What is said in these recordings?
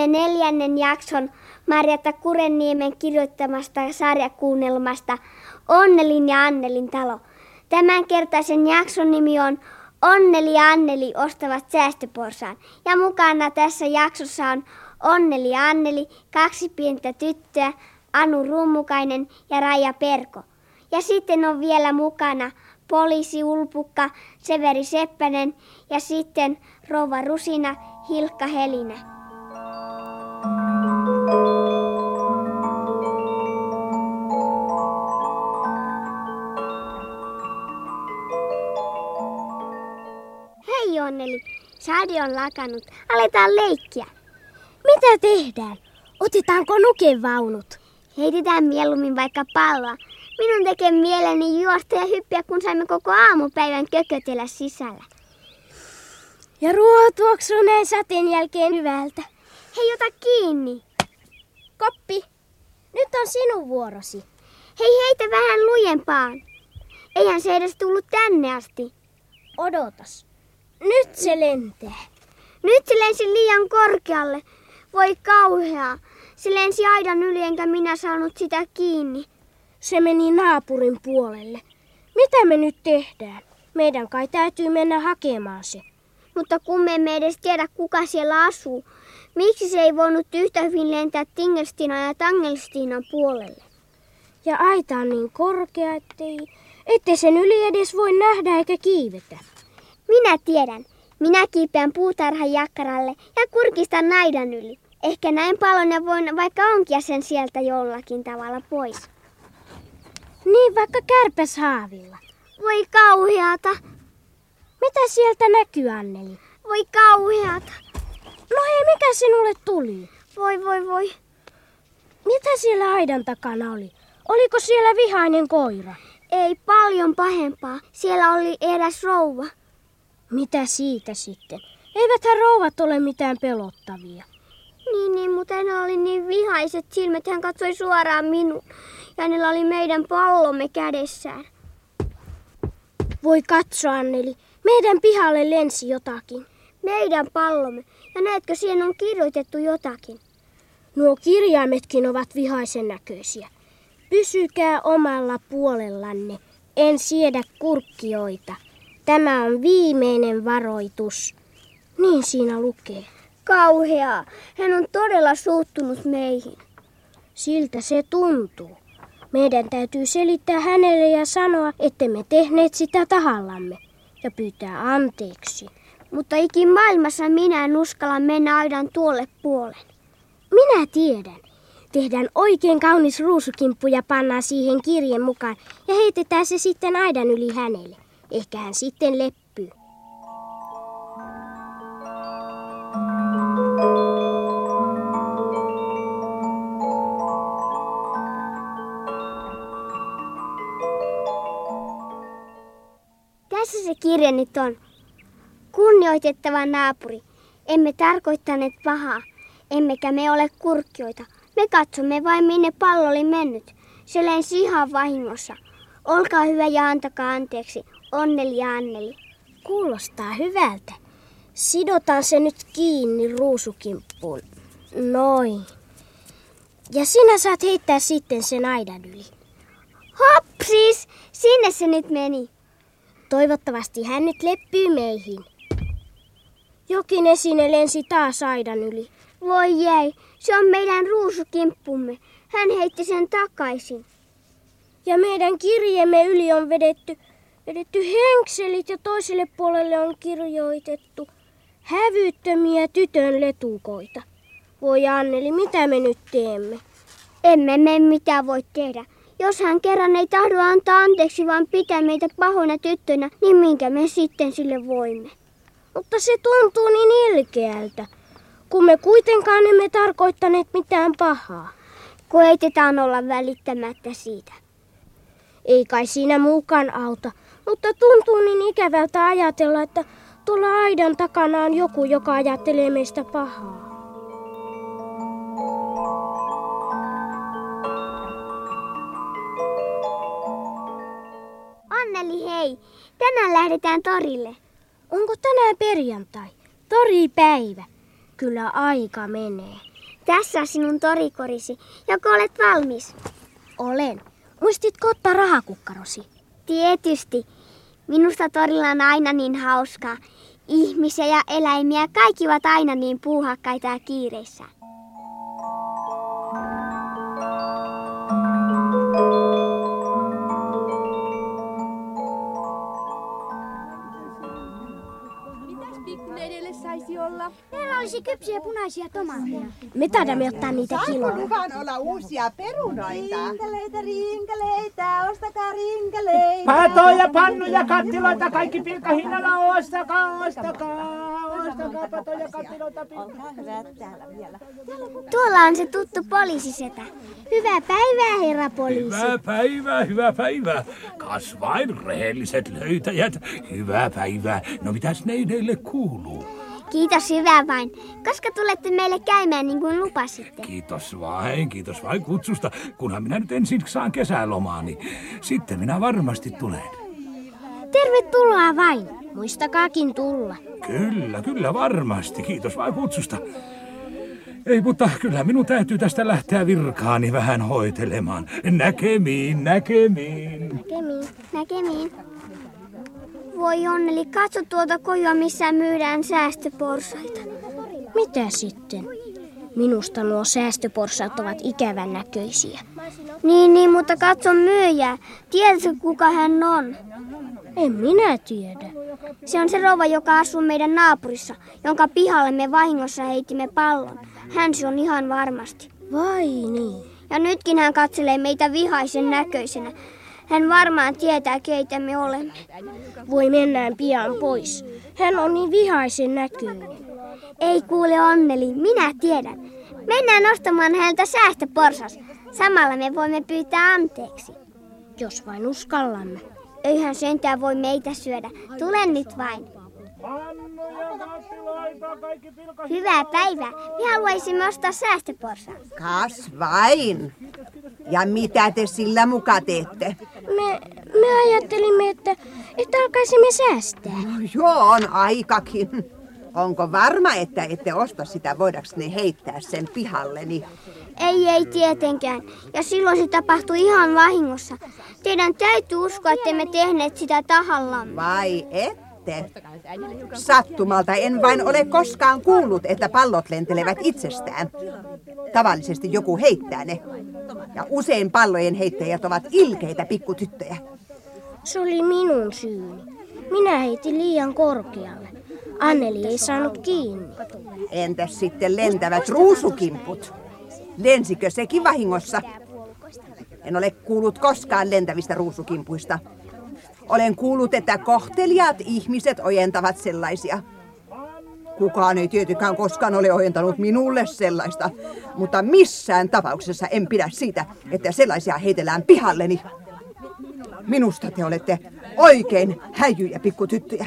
kuuntelemme neljännen jakson Marjatta Kurenniemen kirjoittamasta sarjakuunnelmasta Onnelin ja Annelin talo. Tämänkertaisen jakson nimi on Onneli ja Anneli ostavat säästöporsaan. Ja mukana tässä jaksossa on Onneli ja Anneli, kaksi pientä tyttöä, Anu Rummukainen ja Raija Perko. Ja sitten on vielä mukana poliisi Ulpukka, Severi Seppänen ja sitten Rova Rusina, Hilkka Helinä. Hei Onneli, Sadi on lakannut. Aletaan leikkiä. Mitä tehdään? Otetaanko nukevaunut? Heitetään mieluummin vaikka palloa. Minun tekee mieleni juosta ja hyppiä, kun saimme koko aamupäivän kökötellä sisällä. Ja ruoho tuoksuu näin sateen jälkeen hyvältä. Hei, ota kiinni. Koppi, nyt on sinun vuorosi. Hei, heitä vähän lujempaan. Eihän se edes tullut tänne asti. Odotas. Nyt se lentää. Nyt se lensi liian korkealle. Voi kauheaa. Se lensi aidan yli enkä minä saanut sitä kiinni. Se meni naapurin puolelle. Mitä me nyt tehdään? Meidän kai täytyy mennä hakemaan se. Mutta kun me emme edes tiedä, kuka siellä asuu, miksi se ei voinut yhtä hyvin lentää Tingelstinan ja Tangelstinan puolelle? Ja aita on niin korkea, ettei, ettei sen yli edes voi nähdä eikä kiivetä. Minä tiedän. Minä kiipeän puutarhan jakkaralle ja kurkistan naidan yli. Ehkä näin palon ja voin vaikka onkia sen sieltä jollakin tavalla pois. Niin vaikka kärpäshaavilla. Voi kauheata. Mitä sieltä näkyy, Anneli? Voi kauheata. No hei, mikä sinulle tuli? Voi, voi, voi. Mitä siellä aidan takana oli? Oliko siellä vihainen koira? Ei paljon pahempaa. Siellä oli eräs rouva. Mitä siitä sitten? Eiväthän rouvat ole mitään pelottavia. Niin, niin, mutta hänellä oli niin vihaiset silmät. Hän katsoi suoraan minun. Ja hänellä oli meidän pallomme kädessään. Voi katsoa, Anneli. Meidän pihalle lensi jotakin. Meidän pallomme. Ja näetkö, siihen on kirjoitettu jotakin. Nuo kirjaimetkin ovat vihaisen näköisiä. Pysykää omalla puolellanne. En siedä kurkkioita. Tämä on viimeinen varoitus. Niin siinä lukee. Kauheaa. Hän on todella suuttunut meihin. Siltä se tuntuu. Meidän täytyy selittää hänelle ja sanoa, että me tehneet sitä tahallamme ja pyytää anteeksi. Mutta ikin maailmassa minä en uskalla mennä aidan tuolle puolen. Minä tiedän. Tehdään oikein kaunis ruusukimppu ja pannaan siihen kirjeen mukaan ja heitetään se sitten aidan yli hänelle. Ehkä hän sitten leppyy. Tässä se kirja nyt on. Kunnioitettava naapuri, emme tarkoittaneet pahaa, emmekä me ole kurkkioita. Me katsomme vain minne pallo oli mennyt. Se lensi ihan vahingossa. Olkaa hyvä ja antakaa anteeksi. Onneli Anneli. Kuulostaa hyvältä. Sidotaan se nyt kiinni ruusukimppuun. Noin. Ja sinä saat heittää sitten sen aidan yli. Hopsis! Sinne se nyt meni. Toivottavasti hän nyt leppyy meihin. Jokin esine lensi taas aidan yli. Voi jäi, se on meidän ruusukimppumme. Hän heitti sen takaisin. Ja meidän kirjemme yli on vedetty, vedetty henkselit ja toiselle puolelle on kirjoitettu hävyttömiä tytön letukoita. Voi Anneli, mitä me nyt teemme? Emme me mitään voi tehdä. Jos hän kerran ei tahdo antaa anteeksi, vaan pitää meitä pahoina tyttönä, niin minkä me sitten sille voimme? Mutta se tuntuu niin ilkeältä, kun me kuitenkaan emme tarkoittaneet mitään pahaa. Koetetaan olla välittämättä siitä. Ei kai siinä muukaan auta, mutta tuntuu niin ikävältä ajatella, että tuolla aidan takana on joku, joka ajattelee meistä pahaa. Anneli, hei! Tänään lähdetään torille. Onko tänään perjantai? Toripäivä. Kyllä aika menee. Tässä sinun torikorisi. Joko olet valmis? Olen. Muistitko ottaa rahakukkarosi? Tietysti. Minusta torilla on aina niin hauskaa. Ihmisiä ja eläimiä kaikki ovat aina niin puuhakkaita ja kiireissä. Meillä olisi kypsiä punaisia tomaatteja. Me taidamme ottaa niitä kiloa. luvan olla uusia perunoita? Rinkeleitä, rinkeleitä, ostakaa rinkeleitä. Patoja, pannuja, kattiloita, kaikki pilkkahinnalla, ostakaa, ostakaa, ostakaa patoja, kattiloita, vielä. Tuolla on se tuttu poliisisetä. Hyvää päivää, herra poliisi. Hyvää päivää, hyvää päivää. Kasvain rehelliset löytäjät. Hyvää päivää. No mitäs neineille kuuluu? Kiitos hyvää vain. Koska tulette meille käymään niin kuin lupasitte? Kiitos vain, kiitos vain kutsusta. Kunhan minä nyt ensin saan kesälomaani. Sitten minä varmasti tulen. Tervetuloa vain. Muistakaakin tulla. Kyllä, kyllä varmasti. Kiitos vain kutsusta. Ei, mutta kyllä minun täytyy tästä lähteä virkaani vähän hoitelemaan. Näkemiin, näkemiin. Näkemiin. Näkemiin. Voi onneli, katso tuota kojoa, missä myydään säästöporsaita. Mitä sitten? Minusta nuo säästöporsaat ovat ikävän näköisiä. Niin, niin, mutta katso myyjää. Tiedätkö, kuka hän on? En minä tiedä. Se on se rouva, joka asuu meidän naapurissa, jonka pihalle me vahingossa heitimme pallon. Hän se on ihan varmasti. Vai niin? Ja nytkin hän katselee meitä vihaisen näköisenä. Hän varmaan tietää, keitä me olemme. Voi mennään pian pois. Hän on niin vihaisen näköinen. Ei kuule onneli, minä tiedän. Mennään ostamaan häneltä säästöporsas. Samalla me voimme pyytää anteeksi. Jos vain uskallamme. Eihän sentään voi meitä syödä. Tule nyt vain. Pannuja, kattiloita, kaikki pilkkahinnalla. Hyvää päivää. Me haluaisimme ostaa säästöporsaan. Kasvain. Ja mitä te sillä muka teette? Me, me ajattelimme, että, että alkaisimme säästää. Joo, on aikakin. Onko varma, että ette osta sitä, voidaks ne heittää sen pihalleni? Ei, ei tietenkään. Ja silloin se tapahtui ihan vahingossa. Teidän täytyy uskoa, että me tehneet sitä tahallamme. Vai ette? Sattumalta en vain ole koskaan kuullut, että pallot lentelevät itsestään. Tavallisesti joku heittää ne. Ja usein pallojen heittäjät ovat ilkeitä pikkutyttöjä. Se oli minun syyni. Minä heitin liian korkealle. Anneli ei saanut kiinni. Entäs sitten lentävät ruusukimput? Lensikö sekin vahingossa? En ole kuullut koskaan lentävistä ruusukimpuista. Olen kuullut, että kohteliaat ihmiset ojentavat sellaisia. Kukaan ei tietenkään koskaan ole ojentanut minulle sellaista, mutta missään tapauksessa en pidä siitä, että sellaisia heitellään pihalleni. Minusta te olette oikein häijyjä pikkutyttöjä.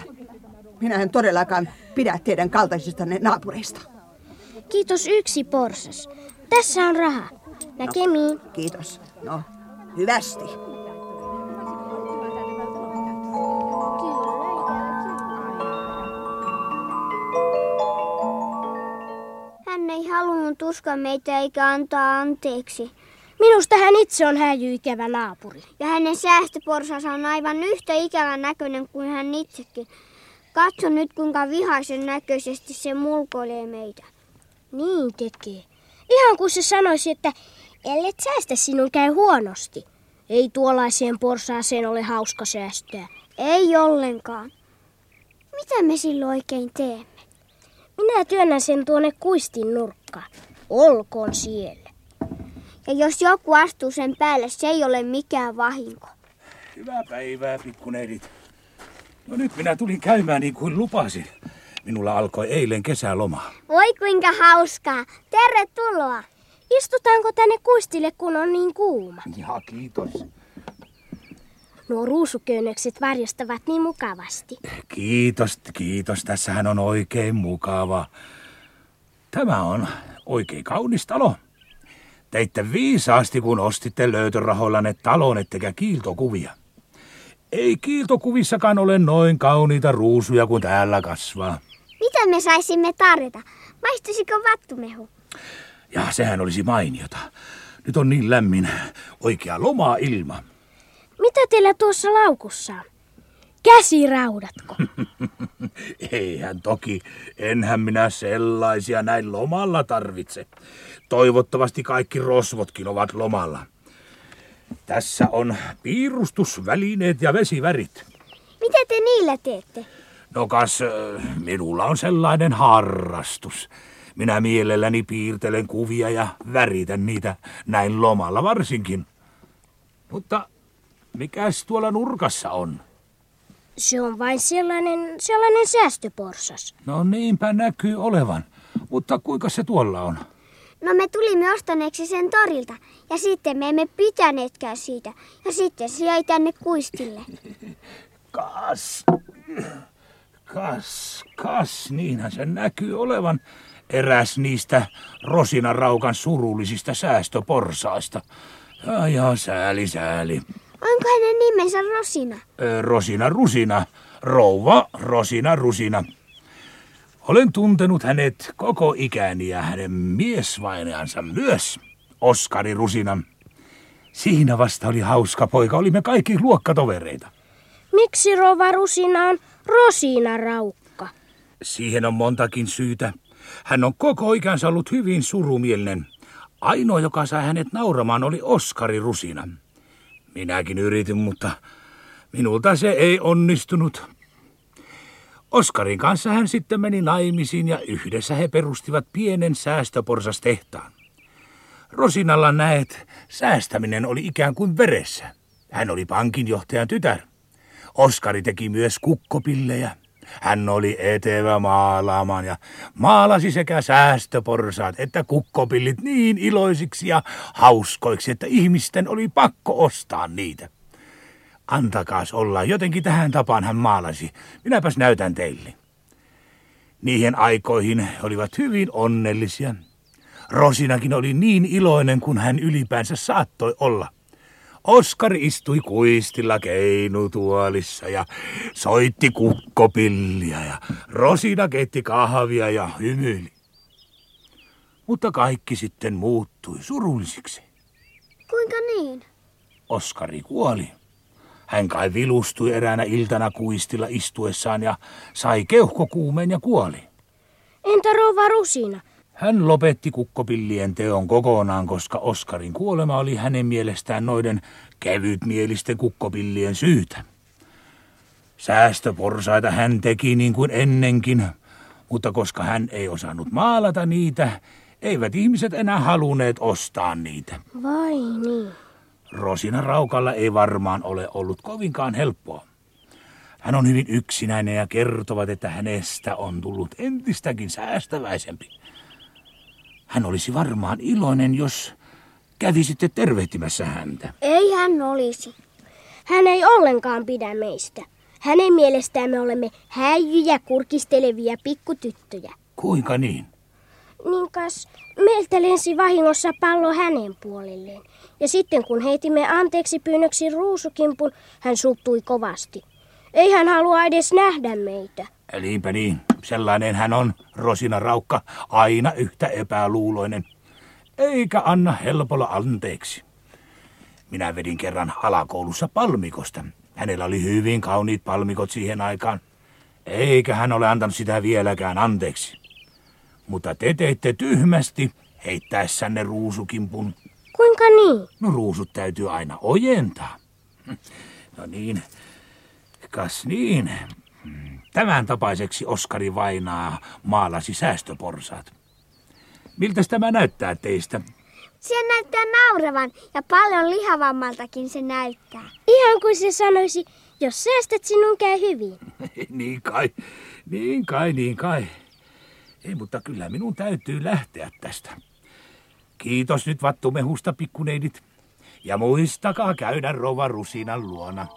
Minä en todellakaan pidä teidän kaltaisistanne naapureista. Kiitos yksi porsas. Tässä on raha. Näkemiin. Kiitos. No, hyvästi. Ei halunnut uskoa meitä eikä antaa anteeksi. Minusta hän itse on häijyikävä naapuri. Ja hänen säästöporsansa on aivan yhtä ikävän näköinen kuin hän itsekin. Katso nyt, kuinka vihaisen näköisesti se mulkoilee meitä. Niin tekee. Ihan kuin se sanoisi, että ellet säästä sinun käy huonosti. Ei tuollaiseen porsaaseen ole hauska säästää. Ei ollenkaan. Mitä me silloin oikein teemme? Minä työnnän sen tuonne kuistin nurkkaan. Olkoon siellä. Ja jos joku astuu sen päälle, se ei ole mikään vahinko. Hyvää päivää, pikkuneidit. No nyt minä tulin käymään niin kuin lupasin. Minulla alkoi eilen kesäloma. Voi kuinka hauskaa. Tervetuloa. Istutaanko tänne kuistille, kun on niin kuuma? Ja kiitos. Nuo ruusuköynnökset varjostavat niin mukavasti. Kiitos, kiitos. Tässähän on oikein mukava. Tämä on oikein kaunis talo. Teitte viisaasti, kun ostitte löytörahoillanne talon, ettekä kiiltokuvia. Ei kiiltokuvissakaan ole noin kauniita ruusuja kuin täällä kasvaa. Mitä me saisimme tarjota? Maistuisiko vattumehu? Ja sehän olisi mainiota. Nyt on niin lämmin, oikea loma-ilma. Mitä teillä tuossa laukussa on? Käsiraudatko? Eihän toki, enhän minä sellaisia näin lomalla tarvitse. Toivottavasti kaikki rosvotkin ovat lomalla. Tässä on piirustusvälineet ja vesivärit. Mitä te niillä teette? No kas, minulla on sellainen harrastus. Minä mielelläni piirtelen kuvia ja väritän niitä näin lomalla varsinkin. Mutta mikäs tuolla nurkassa on? Se on vain sellainen, sellainen säästöporsas. No niinpä näkyy olevan. Mutta kuinka se tuolla on? No me tulimme ostaneeksi sen torilta ja sitten me emme pitäneetkään siitä. Ja sitten se jäi tänne kuistille. Kas, kas, kas, niinhän se näkyy olevan eräs niistä Rosina Raukan surullisista säästöporsaista. Ja, ja sääli, sääli. Onko hänen nimensä Rosina? Ö, Rosina Rusina, rouva Rosina Rusina. Olen tuntenut hänet koko ikäni ja hänen miesvainajansa myös, Oskari Rusinan. Siinä vasta oli hauska poika, olimme kaikki luokkatovereita. Miksi rova Rusina on Rosina Raukka? Siihen on montakin syytä. Hän on koko ikänsä ollut hyvin surumielinen. Ainoa, joka sai hänet nauramaan, oli Oskari Rusina. Minäkin yritin, mutta minulta se ei onnistunut. Oskarin kanssa hän sitten meni naimisiin ja yhdessä he perustivat pienen säästöporsastehtaan. Rosinalla näet, säästäminen oli ikään kuin veressä. Hän oli pankinjohtajan tytär. Oskari teki myös kukkopillejä. Hän oli etevä maalaamaan ja maalasi sekä säästöporsaat että kukkopillit niin iloisiksi ja hauskoiksi, että ihmisten oli pakko ostaa niitä. Antakaas olla, jotenkin tähän tapaan hän maalasi. Minäpäs näytän teille. Niihin aikoihin olivat hyvin onnellisia. Rosinakin oli niin iloinen kuin hän ylipäänsä saattoi olla. Oskari istui kuistilla keinutuolissa ja soitti kukkopillia ja Rosina keitti kahvia ja hymyili. Mutta kaikki sitten muuttui surullisiksi. Kuinka niin? Oskari kuoli. Hän kai vilustui eräänä iltana kuistilla istuessaan ja sai keuhkokuumeen ja kuoli. Entä rouva Rusina? Hän lopetti kukkopillien teon kokonaan, koska Oskarin kuolema oli hänen mielestään noiden kevytmielisten kukkopillien syytä. Säästöporsaita hän teki niin kuin ennenkin, mutta koska hän ei osannut maalata niitä, eivät ihmiset enää halunneet ostaa niitä. Vai niin? Rosina Raukalla ei varmaan ole ollut kovinkaan helppoa. Hän on hyvin yksinäinen ja kertovat, että hänestä on tullut entistäkin säästäväisempi. Hän olisi varmaan iloinen, jos kävisitte tervehtimässä häntä. Ei hän olisi. Hän ei ollenkaan pidä meistä. Hänen mielestään me olemme häijyjä kurkistelevia pikkutyttöjä. Kuinka niin? Niin kas, meiltä lensi vahingossa pallo hänen puolelleen. Ja sitten kun heitimme anteeksi pyynnöksi ruusukimpun, hän suuttui kovasti. Ei hän halua edes nähdä meitä. Niinpä niin, sellainen hän on, Rosina Raukka, aina yhtä epäluuloinen. Eikä anna helpolla anteeksi. Minä vedin kerran alakoulussa palmikosta. Hänellä oli hyvin kauniit palmikot siihen aikaan. Eikä hän ole antanut sitä vieläkään anteeksi. Mutta te teitte tyhmästi heittäessänne ruusukimpun. Kuinka niin? No ruusut täytyy aina ojentaa. No niin, kas niin. Tämän tapaiseksi Oskari Vainaa maalasi säästöporsaat. Miltä tämä näyttää teistä? Se näyttää nauravan ja paljon lihavammaltakin se näyttää. Ihan kuin se sanoisi, jos säästät sinun käy hyvin. niin kai, niin kai, niin kai. Ei, mutta kyllä minun täytyy lähteä tästä. Kiitos nyt vattumehusta, pikkuneidit. Ja muistakaa käydä Rova Rusinan luona.